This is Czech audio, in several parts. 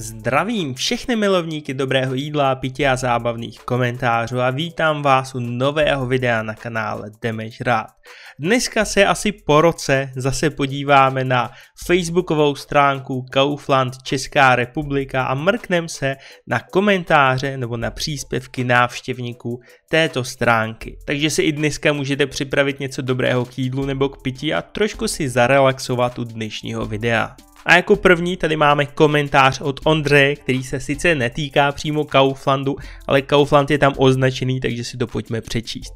Zdravím všechny milovníky dobrého jídla, pití a zábavných komentářů a vítám vás u nového videa na kanále Demeš Rád. Dneska se asi po roce zase podíváme na facebookovou stránku Kaufland Česká republika a mrknem se na komentáře nebo na příspěvky návštěvníků této stránky. Takže si i dneska můžete připravit něco dobrého k jídlu nebo k pití a trošku si zarelaxovat u dnešního videa. A jako první tady máme komentář od Ondřeje, který se sice netýká přímo Kauflandu, ale Kaufland je tam označený, takže si to pojďme přečíst.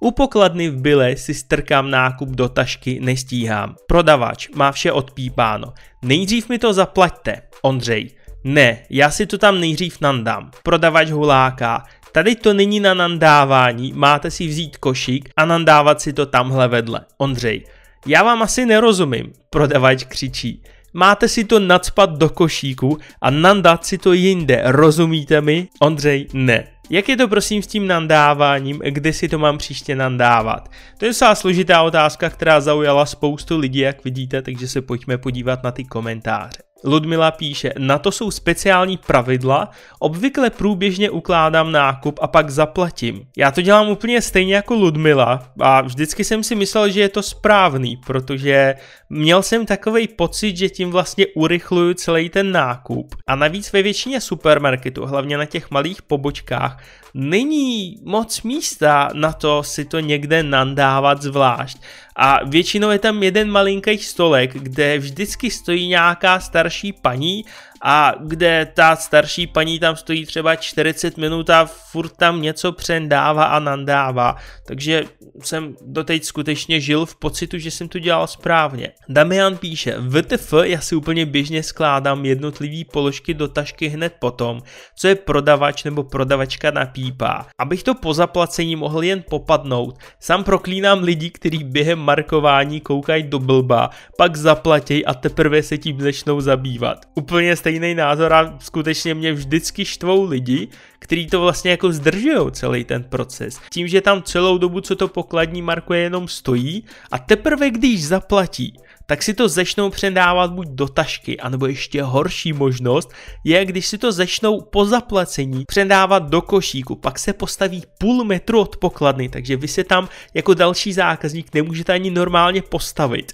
U pokladny v byle si strkám nákup do tašky, nestíhám. Prodavač, má vše odpípáno. Nejdřív mi to zaplaťte. Ondřej, ne, já si to tam nejdřív nandám. Prodavač huláká, tady to není na nandávání, máte si vzít košík a nandávat si to tamhle vedle. Ondřej, já vám asi nerozumím, prodavač křičí. Máte si to nadspat do košíku a nandat si to jinde, rozumíte mi? Ondřej, ne. Jak je to prosím s tím nandáváním, kde si to mám příště nandávat? To je docela složitá otázka, která zaujala spoustu lidí, jak vidíte, takže se pojďme podívat na ty komentáře. Ludmila píše, na to jsou speciální pravidla, obvykle průběžně ukládám nákup a pak zaplatím. Já to dělám úplně stejně jako Ludmila a vždycky jsem si myslel, že je to správný, protože měl jsem takový pocit, že tím vlastně urychluju celý ten nákup. A navíc ve většině supermarketů, hlavně na těch malých pobočkách, není moc místa na to si to někde nandávat zvlášť. A většinou je tam jeden malinký stolek, kde vždycky stojí nějaká starší paní a kde ta starší paní tam stojí třeba 40 minut a furt tam něco přendává a nandává. Takže jsem doteď skutečně žil v pocitu, že jsem to dělal správně. Damian píše, VTF já si úplně běžně skládám jednotlivý položky do tašky hned potom, co je prodavač nebo prodavačka napípá. Abych to po zaplacení mohl jen popadnout, sám proklínám lidi, kteří během markování koukají do blba, pak zaplatěj a teprve se tím začnou zabývat. Úplně stejně stejný názor a skutečně mě vždycky štvou lidi, kteří to vlastně jako zdržují celý ten proces. Tím, že tam celou dobu, co to pokladní markuje, jenom stojí a teprve když zaplatí, tak si to začnou předávat buď do tašky, anebo ještě horší možnost je, když si to začnou po zaplacení předávat do košíku, pak se postaví půl metru od pokladny, takže vy se tam jako další zákazník nemůžete ani normálně postavit.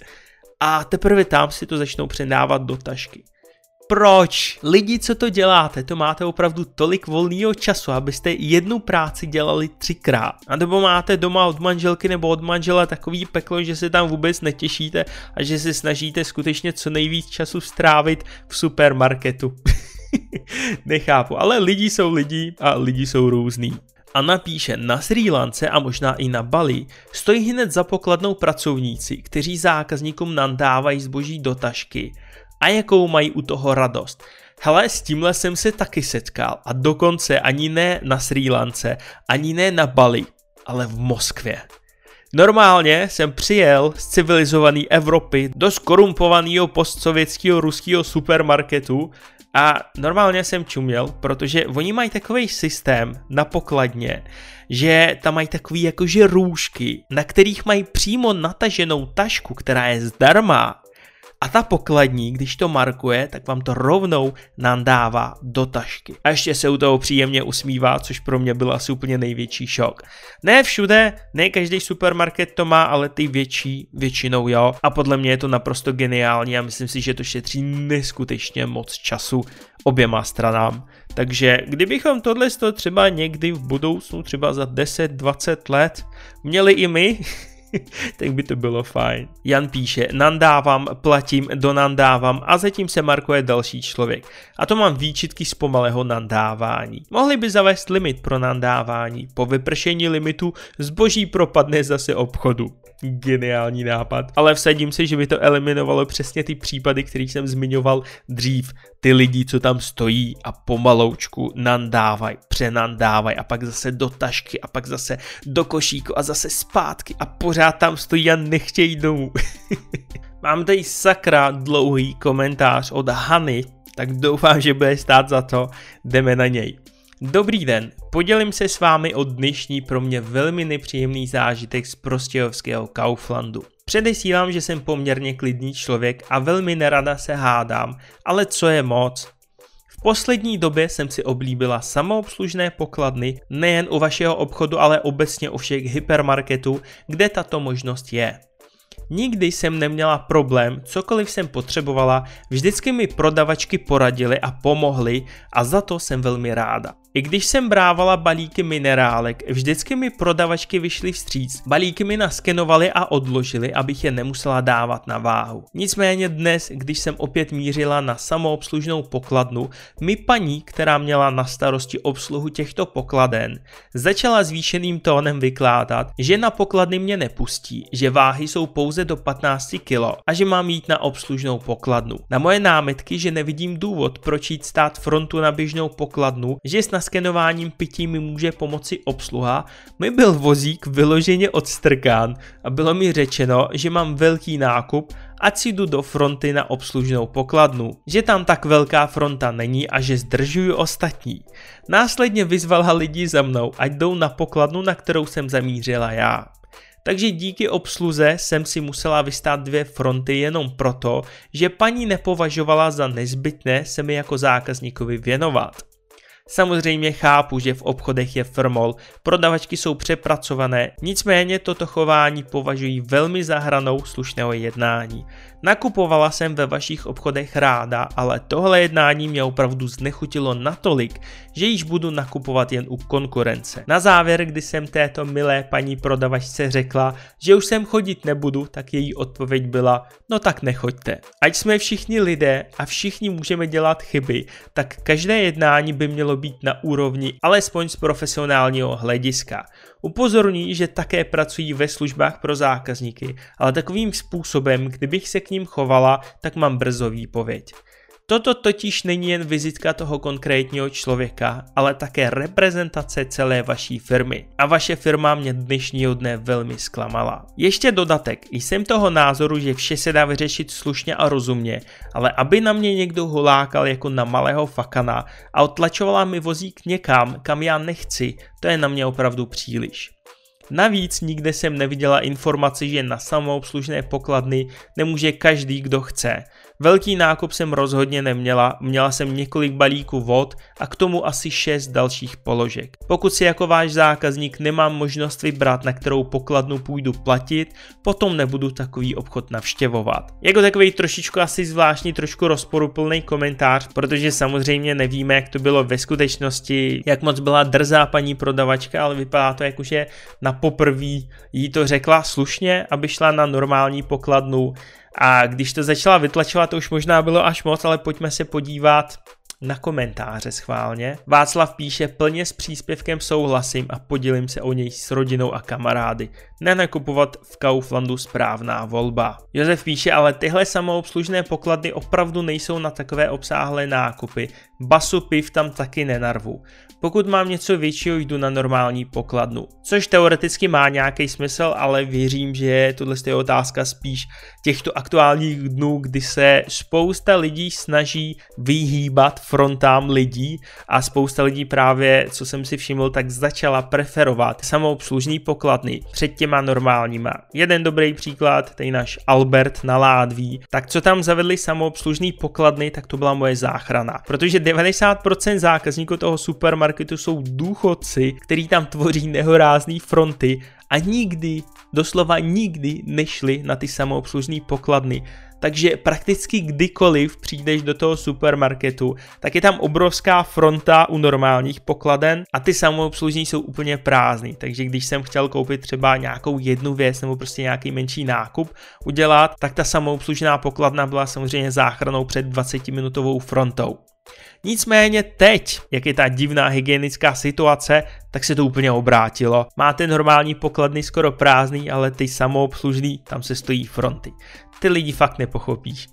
A teprve tam si to začnou předávat do tašky proč? Lidi, co to děláte, to máte opravdu tolik volného času, abyste jednu práci dělali třikrát. A nebo máte doma od manželky nebo od manžela takový peklo, že se tam vůbec netěšíte a že se snažíte skutečně co nejvíc času strávit v supermarketu. Nechápu, ale lidi jsou lidi a lidi jsou různý. A napíše, na Sri Lance a možná i na Bali stojí hned za pokladnou pracovníci, kteří zákazníkům nandávají zboží do tašky a jakou mají u toho radost. Hele, s tímhle jsem se taky setkal a dokonce ani ne na Sri Lance, ani ne na Bali, ale v Moskvě. Normálně jsem přijel z civilizované Evropy do skorumpovaného postsovětského ruského supermarketu a normálně jsem čuměl, protože oni mají takový systém na pokladně, že tam mají takový jakože růžky, na kterých mají přímo nataženou tašku, která je zdarma a ta pokladní, když to markuje, tak vám to rovnou nandává do tašky. A ještě se u toho příjemně usmívá, což pro mě byl asi úplně největší šok. Ne všude, ne každý supermarket to má, ale ty větší většinou jo. A podle mě je to naprosto geniální a myslím si, že to šetří neskutečně moc času oběma stranám. Takže kdybychom tohle třeba někdy v budoucnu, třeba za 10-20 let, měli i my, tak by to bylo fajn. Jan píše, nandávám, platím, donandávám a zatím se markuje další člověk. A to mám výčitky z pomalého nandávání. Mohli by zavést limit pro nandávání. Po vypršení limitu zboží propadne zase obchodu. Geniální nápad. Ale vsadím si, že by to eliminovalo přesně ty případy, které jsem zmiňoval dřív. Ty lidi, co tam stojí a pomaloučku nandávají, přenandávají a pak zase do tašky a pak zase do košíku a zase zpátky a pořád tam stojí a nechtějí domů. Mám tady sakra dlouhý komentář od Hany, tak doufám, že bude stát za to, jdeme na něj. Dobrý den, podělím se s vámi o dnešní pro mě velmi nepříjemný zážitek z prostějovského Kauflandu. Předesílám, že jsem poměrně klidný člověk a velmi nerada se hádám, ale co je moc? Poslední době jsem si oblíbila samoobslužné pokladny nejen u vašeho obchodu, ale obecně u všech hypermarketů, kde tato možnost je. Nikdy jsem neměla problém, cokoliv jsem potřebovala, vždycky mi prodavačky poradily a pomohly a za to jsem velmi ráda. I když jsem brávala balíky minerálek, vždycky mi prodavačky vyšly vstříc. Balíky mi naskenovali a odložili, abych je nemusela dávat na váhu. Nicméně dnes, když jsem opět mířila na samoobslužnou pokladnu, mi paní, která měla na starosti obsluhu těchto pokladen, začala zvýšeným tónem vykládat, že na pokladny mě nepustí, že váhy jsou pouze do 15 kg a že mám jít na obslužnou pokladnu. Na moje námitky, že nevidím důvod, proč jít stát frontu na běžnou pokladnu, že snad naskenováním pití mi může pomoci obsluha, mi byl vozík vyloženě odstrkán a bylo mi řečeno, že mám velký nákup ať si jdu do fronty na obslužnou pokladnu, že tam tak velká fronta není a že zdržuju ostatní. Následně vyzvala lidi za mnou, ať jdou na pokladnu, na kterou jsem zamířila já. Takže díky obsluze jsem si musela vystát dvě fronty jenom proto, že paní nepovažovala za nezbytné se mi jako zákazníkovi věnovat. Samozřejmě chápu, že v obchodech je firmol, prodavačky jsou přepracované, nicméně toto chování považují velmi za hranou slušného jednání. Nakupovala jsem ve vašich obchodech ráda, ale tohle jednání mě opravdu znechutilo natolik, že již budu nakupovat jen u konkurence. Na závěr, kdy jsem této milé paní prodavačce řekla, že už sem chodit nebudu, tak její odpověď byla, no tak nechoďte. Ať jsme všichni lidé a všichni můžeme dělat chyby, tak každé jednání by mělo být na úrovni alespoň z profesionálního hlediska. Upozorní, že také pracují ve službách pro zákazníky, ale takovým způsobem, kdybych se k ním chovala, tak mám brzo výpověď. Toto totiž není jen vizitka toho konkrétního člověka, ale také reprezentace celé vaší firmy. A vaše firma mě dnešního dne velmi zklamala. Ještě dodatek, jsem toho názoru, že vše se dá vyřešit slušně a rozumně, ale aby na mě někdo hulákal jako na malého fakana a otlačovala mi vozík někam, kam já nechci, to je na mě opravdu příliš. Navíc nikde jsem neviděla informaci, že na samoobslužné pokladny nemůže každý, kdo chce. Velký nákup jsem rozhodně neměla, měla jsem několik balíků vod a k tomu asi 6 dalších položek. Pokud si jako váš zákazník nemám možnost vybrat, na kterou pokladnu půjdu platit, potom nebudu takový obchod navštěvovat. Jako takový trošičku asi zvláštní, trošku rozporuplný komentář, protože samozřejmě nevíme, jak to bylo ve skutečnosti, jak moc byla drzá paní prodavačka, ale vypadá to jako, že na poprví jí to řekla slušně, aby šla na normální pokladnu a když to začala vytlačovat, to už možná bylo až moc, ale pojďme se podívat na komentáře schválně. Václav píše plně s příspěvkem souhlasím a podělím se o něj s rodinou a kamarády. Nenakupovat v Kauflandu správná volba. Josef píše, ale tyhle samoobslužné pokladny opravdu nejsou na takové obsáhlé nákupy. Basu piv tam taky nenarvu. Pokud mám něco většího, jdu na normální pokladnu. Což teoreticky má nějaký smysl, ale věřím, že tohle je otázka spíš těchto aktuálních dnů, kdy se spousta lidí snaží vyhýbat frontám lidí a spousta lidí právě, co jsem si všiml, tak začala preferovat samoobslužní pokladny před těma normálníma. Jeden dobrý příklad, tady náš Albert na Ládví, tak co tam zavedli samoobslužný pokladny, tak to byla moje záchrana. Protože 90% zákazníků toho supermarketu jsou důchodci, který tam tvoří nehorázný fronty a nikdy, doslova nikdy nešli na ty samoobslužné pokladny. Takže prakticky kdykoliv přijdeš do toho supermarketu, tak je tam obrovská fronta u normálních pokladen a ty samoobslužní jsou úplně prázdný. Takže když jsem chtěl koupit třeba nějakou jednu věc nebo prostě nějaký menší nákup udělat, tak ta samoobslužná pokladna byla samozřejmě záchranou před 20 minutovou frontou. Nicméně teď, jak je ta divná hygienická situace, tak se to úplně obrátilo. Máte normální pokladny skoro prázdný, ale ty samoobslužný, tam se stojí fronty. Ty lidi fakt nepochopíš.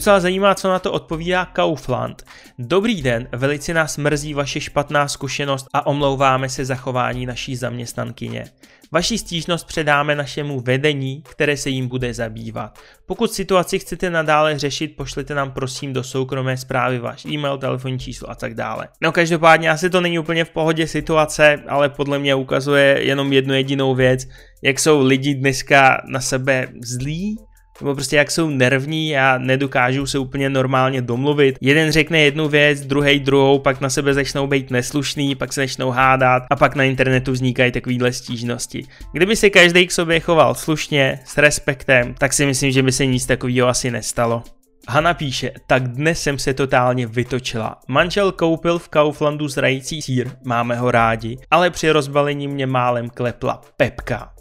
Co vás zajímá, co na to odpovídá Kaufland. Dobrý den, velice nás mrzí vaše špatná zkušenost a omlouváme se zachování naší zaměstnankyně. Vaši stížnost předáme našemu vedení, které se jim bude zabývat. Pokud situaci chcete nadále řešit, pošlete nám prosím do soukromé zprávy váš e-mail, telefonní číslo a tak dále. No každopádně asi to není úplně v pohodě situace, ale podle mě ukazuje jenom jednu jedinou věc, jak jsou lidi dneska na sebe zlí nebo prostě jak jsou nervní a nedokážou se úplně normálně domluvit. Jeden řekne jednu věc, druhý druhou, pak na sebe začnou být neslušný, pak se začnou hádat a pak na internetu vznikají takovýhle stížnosti. Kdyby se každý k sobě choval slušně, s respektem, tak si myslím, že by se nic takového asi nestalo. Hana píše, tak dnes jsem se totálně vytočila. Manžel koupil v Kauflandu zrající sír, máme ho rádi, ale při rozbalení mě málem klepla pepka.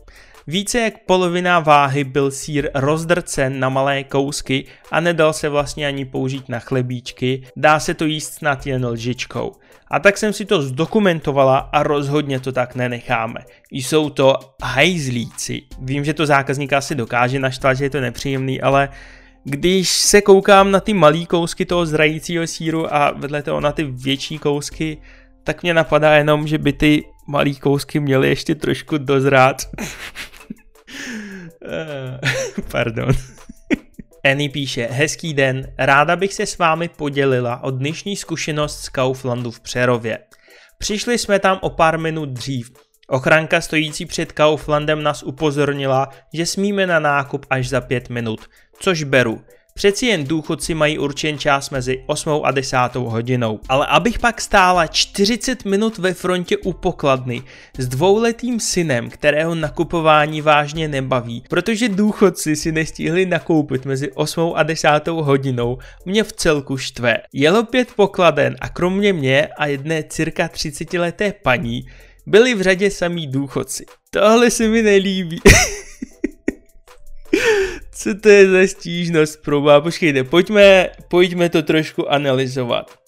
Více jak polovina váhy byl sír rozdrcen na malé kousky a nedal se vlastně ani použít na chlebíčky, dá se to jíst snad jen lžičkou. A tak jsem si to zdokumentovala a rozhodně to tak nenecháme. Jsou to hajzlíci. Vím, že to zákazník asi dokáže naštvat, že je to nepříjemný, ale když se koukám na ty malý kousky toho zrajícího síru a vedle toho na ty větší kousky, tak mě napadá jenom, že by ty malý kousky měly ještě trošku dozrát. Eh, pardon. Annie píše, hezký den, ráda bych se s vámi podělila o dnešní zkušenost z Kauflandu v Přerově. Přišli jsme tam o pár minut dřív. Ochranka stojící před Kauflandem nás upozornila, že smíme na nákup až za pět minut, což beru. Přeci jen důchodci mají určen čas mezi 8 a 10 hodinou. Ale abych pak stála 40 minut ve frontě u pokladny s dvouletým synem, kterého nakupování vážně nebaví, protože důchodci si nestihli nakoupit mezi 8 a 10 hodinou, mě v celku štve. Jelo pět pokladen a kromě mě a jedné cirka 30 leté paní byli v řadě samý důchodci. Tohle se mi nelíbí. Co to je za stížnost, proba? Počkejte, pojďme, pojďme to trošku analyzovat.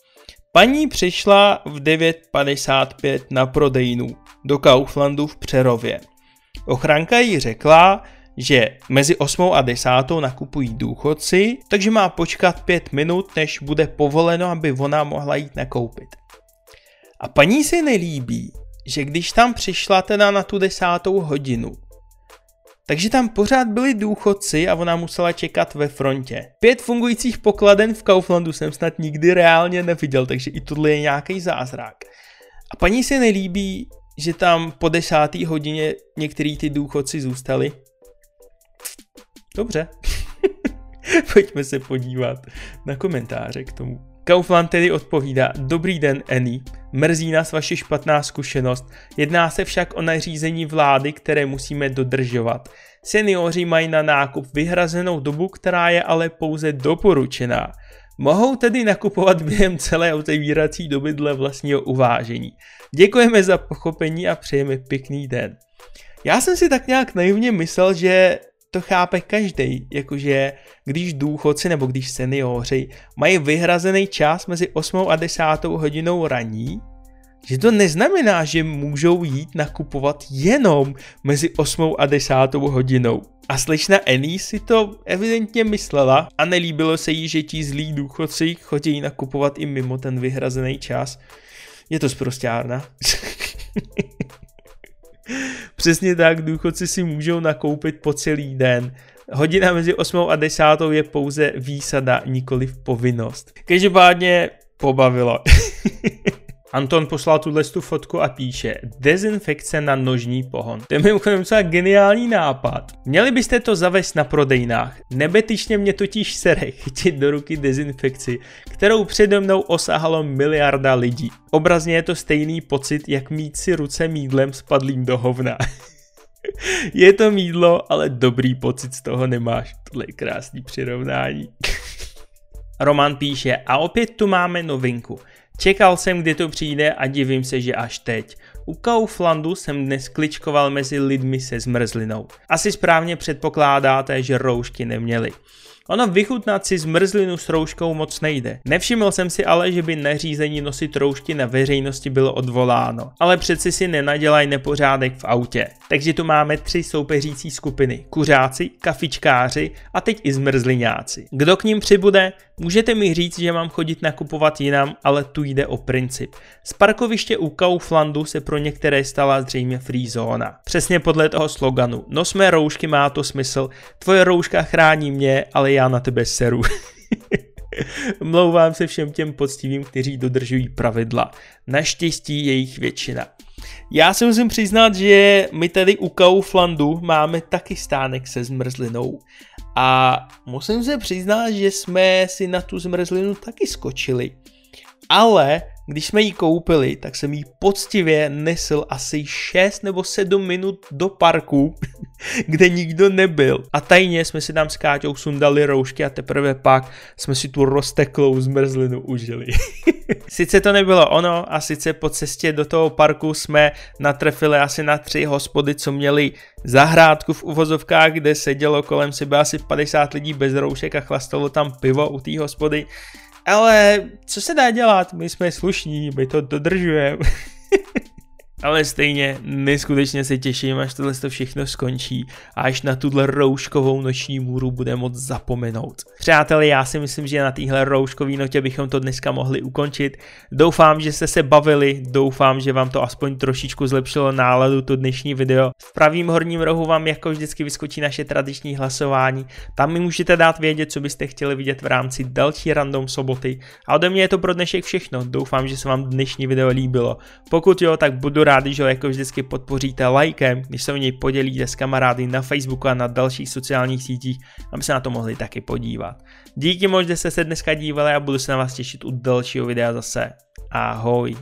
Paní přišla v 9.55 na prodejnu do Kauflandu v Přerově. Ochranka jí řekla, že mezi 8 a 10 nakupují důchodci, takže má počkat 5 minut, než bude povoleno, aby ona mohla jít nakoupit. A paní se nelíbí, že když tam přišla teda na tu desátou hodinu, takže tam pořád byli důchodci a ona musela čekat ve frontě. Pět fungujících pokladen v Kauflandu jsem snad nikdy reálně neviděl, takže i tohle je nějaký zázrak. A paní se nelíbí, že tam po desáté hodině některý ty důchodci zůstali? Dobře. Pojďme se podívat na komentáře k tomu. Kaufland tedy odpovídá, dobrý den Annie, mrzí nás vaše špatná zkušenost, jedná se však o nařízení vlády, které musíme dodržovat. Seniori mají na nákup vyhrazenou dobu, která je ale pouze doporučená. Mohou tedy nakupovat během celé otevírací doby dle vlastního uvážení. Děkujeme za pochopení a přejeme pěkný den. Já jsem si tak nějak naivně myslel, že to chápe každý, jakože když důchodci nebo když seniori mají vyhrazený čas mezi 8 a 10 hodinou raní, že to neznamená, že můžou jít nakupovat jenom mezi 8 a 10 hodinou. A slečna Annie si to evidentně myslela a nelíbilo se jí, že ti zlí důchodci chodí nakupovat i mimo ten vyhrazený čas. Je to zprostěrna. Přesně tak, důchodci si můžou nakoupit po celý den. Hodina mezi 8 a 10 je pouze výsada, nikoli povinnost. Každopádně pobavilo. Anton poslal tuhle tu fotku a píše Dezinfekce na nožní pohon. To je mimochodem docela geniální nápad. Měli byste to zavést na prodejnách. Nebetyčně mě totiž sere chytit do ruky dezinfekci, kterou přede mnou osahalo miliarda lidí. Obrazně je to stejný pocit, jak mít si ruce mídlem spadlým do hovna. je to mídlo, ale dobrý pocit z toho nemáš. Tohle je krásný přirovnání. Roman píše, a opět tu máme novinku. Čekal jsem, kdy to přijde a divím se, že až teď. U Kauflandu jsem dnes kličkoval mezi lidmi se zmrzlinou. Asi správně předpokládáte, že roušky neměli. Ono vychutnat si zmrzlinu s rouškou moc nejde. Nevšiml jsem si ale, že by neřízení nosit roušky na veřejnosti bylo odvoláno. Ale přeci si nenadělaj nepořádek v autě. Takže tu máme tři soupeřící skupiny. Kuřáci, kafičkáři a teď i zmrzliňáci. Kdo k ním přibude? Můžete mi říct, že mám chodit nakupovat jinam, ale tu jde o princip. Z parkoviště u Kauflandu se pro některé stala zřejmě free zóna. Přesně podle toho sloganu. Nosme roušky, má to smysl. Tvoje rouška chrání mě, ale já na tebe seru. Mlouvám se všem těm poctivým, kteří dodržují pravidla. Naštěstí je jich většina. Já si musím přiznat, že my tady u Kauflandu máme taky stánek se zmrzlinou. A musím se přiznat, že jsme si na tu zmrzlinu taky skočili. Ale když jsme ji koupili, tak jsem ji poctivě nesl asi 6 nebo 7 minut do parku, kde nikdo nebyl. A tajně jsme si tam s Káťou sundali roušky a teprve pak jsme si tu rozteklou zmrzlinu užili. sice to nebylo ono a sice po cestě do toho parku jsme natrefili asi na tři hospody, co měli zahrádku v uvozovkách, kde sedělo kolem sebe asi 50 lidí bez roušek a chlastalo tam pivo u té hospody. Ale co se dá dělat? My jsme slušní, my to dodržujeme. Ale stejně neskutečně se těším, až tohle to všechno skončí a až na tuhle rouškovou noční můru bude moc zapomenout. Přátelé, já si myslím, že na téhle rouškové notě bychom to dneska mohli ukončit. Doufám, že jste se bavili, doufám, že vám to aspoň trošičku zlepšilo náladu to dnešní video. V pravém horním rohu vám jako vždycky vyskočí naše tradiční hlasování. Tam mi můžete dát vědět, co byste chtěli vidět v rámci další random soboty. A ode mě je to pro dnešek všechno. Doufám, že se vám dnešní video líbilo. Pokud jo, tak budu rád, když ho jako vždycky podpoříte lajkem, když se o něj podělíte s kamarády na Facebooku a na dalších sociálních sítích, aby se na to mohli taky podívat. Díky moc, že jste se dneska dívali a budu se na vás těšit u dalšího videa zase. Ahoj.